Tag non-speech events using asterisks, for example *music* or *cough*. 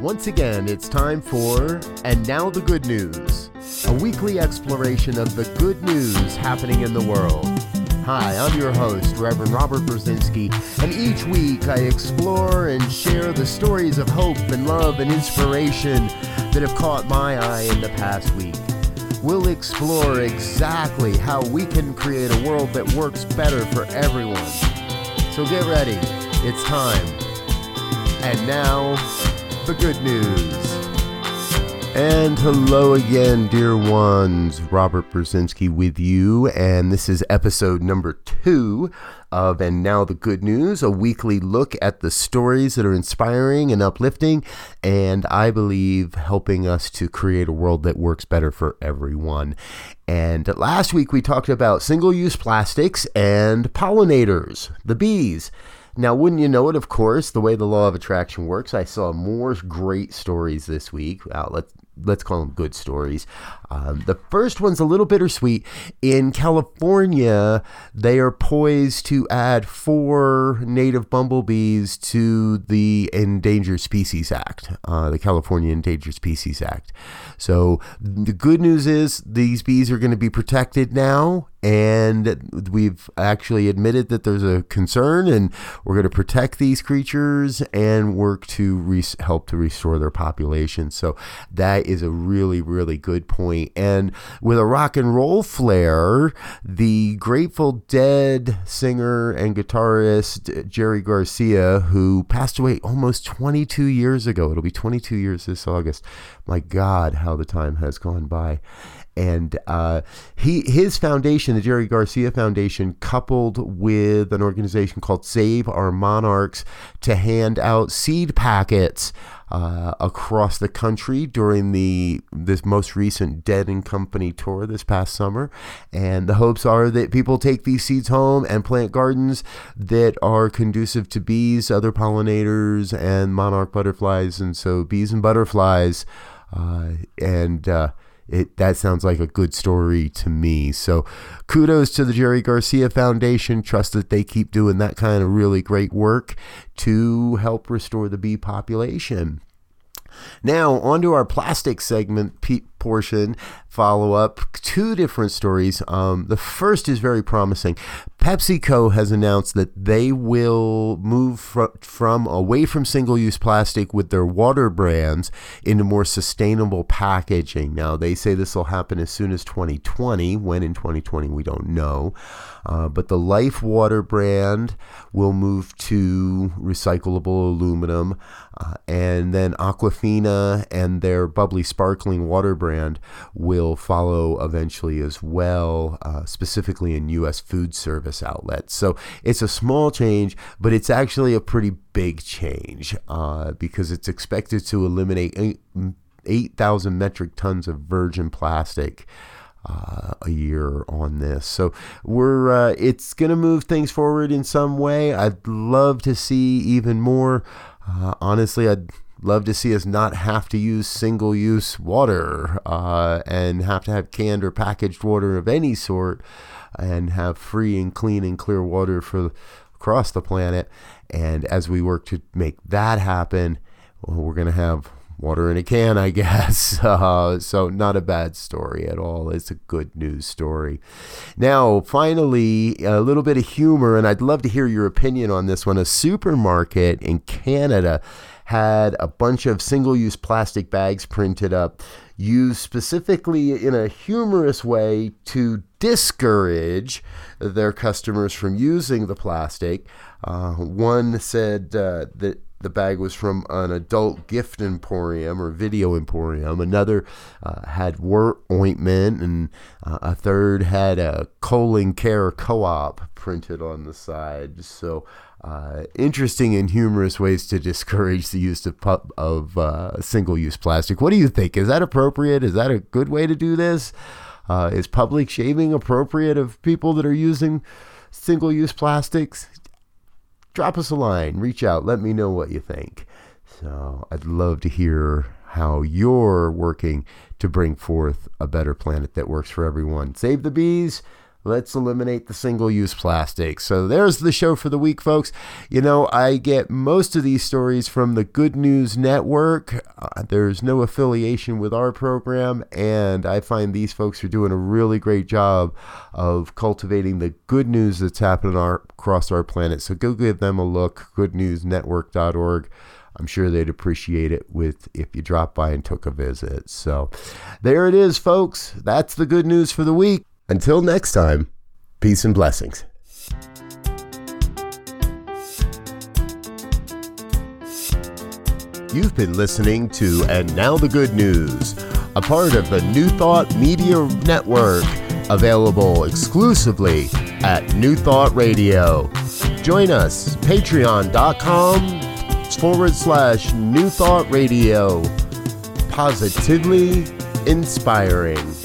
Once again, it's time for And Now the Good News, a weekly exploration of the good news happening in the world. Hi, I'm your host, Reverend Robert Brzezinski, and each week I explore and share the stories of hope and love and inspiration that have caught my eye in the past week. We'll explore exactly how we can create a world that works better for everyone. So get ready, it's time. And now, the good news. And hello again, dear ones. Robert Brzezinski with you, and this is episode number two of And Now the Good News, a weekly look at the stories that are inspiring and uplifting, and I believe helping us to create a world that works better for everyone. And last week we talked about single use plastics and pollinators, the bees. Now, wouldn't you know it, of course, the way the law of attraction works, I saw more great stories this week. Uh, let's, let's call them good stories. Um, the first one's a little bittersweet. In California, they are poised to add four native bumblebees to the Endangered Species Act, uh, the California Endangered Species Act. So the good news is these bees are going to be protected now, and we've actually admitted that there's a concern, and we're going to protect these creatures and work to re- help to restore their population. So that is a really, really good point point. And with a rock and roll flair, the Grateful Dead singer and guitarist uh, Jerry Garcia, who passed away almost 22 years ago, it'll be 22 years this August. My God, how the time has gone by and uh, he his foundation, the Jerry Garcia Foundation, coupled with an organization called Save Our Monarchs to hand out seed packets uh, across the country during the this most recent Dead and Company tour this past summer, and the hopes are that people take these seeds home and plant gardens that are conducive to bees, other pollinators, and monarch butterflies, and so bees and butterflies, uh, and uh, it that sounds like a good story to me. So kudos to the Jerry Garcia Foundation. Trust that they keep doing that kind of really great work to help restore the bee population. Now, on to our plastic segment portion follow up. Two different stories. Um, the first is very promising. PepsiCo has announced that they will move fr- from away from single use plastic with their water brands into more sustainable packaging. Now, they say this will happen as soon as 2020. When in 2020, we don't know. Uh, but the Life Water brand will move to recyclable aluminum. Uh, and then Aquafina and their bubly sparkling water brand will follow eventually as well, uh, specifically in U.S. food service outlets. So it's a small change, but it's actually a pretty big change uh, because it's expected to eliminate 8,000 metric tons of virgin plastic. Uh, a year on this. So we're uh, it's going to move things forward in some way. I'd love to see even more. Uh, honestly, I'd love to see us not have to use single use water uh, and have to have canned or packaged water of any sort and have free and clean and clear water for across the planet. And as we work to make that happen, well, we're going to have water in a can, I *laughs* guess. Uh, so, not a bad story at all. It's a good news story. Now, finally, a little bit of humor, and I'd love to hear your opinion on this one. A supermarket in Canada had a bunch of single use plastic bags printed up, used specifically in a humorous way to discourage their customers from using the plastic. Uh, one said uh, that the bag was from an adult gift emporium or video emporium. Another uh, had wart ointment, and uh, a third had a colon care co-op printed on the side. So uh, interesting and humorous ways to discourage the use of, of uh, single-use plastic. What do you think? Is that appropriate? Is that a good way to do this? Uh, is public shaming appropriate of people that are using single-use plastics? Drop us a line, reach out, let me know what you think. So I'd love to hear how you're working to bring forth a better planet that works for everyone. Save the bees Let's eliminate the single use plastic. So there's the show for the week, folks. You know, I get most of these stories from the Good News Network. Uh, there's no affiliation with our program, and I find these folks are doing a really great job of cultivating the good news that's happening our, across our planet. So go give them a look, goodnewsnetwork.org. I'm sure they'd appreciate it with if you drop by and took a visit. So there it is, folks. That's the good news for the week. Until next time, peace and blessings. You've been listening to And Now the Good News, a part of the New Thought Media Network, available exclusively at New Thought Radio. Join us, patreon.com forward slash New Thought Radio. Positively inspiring.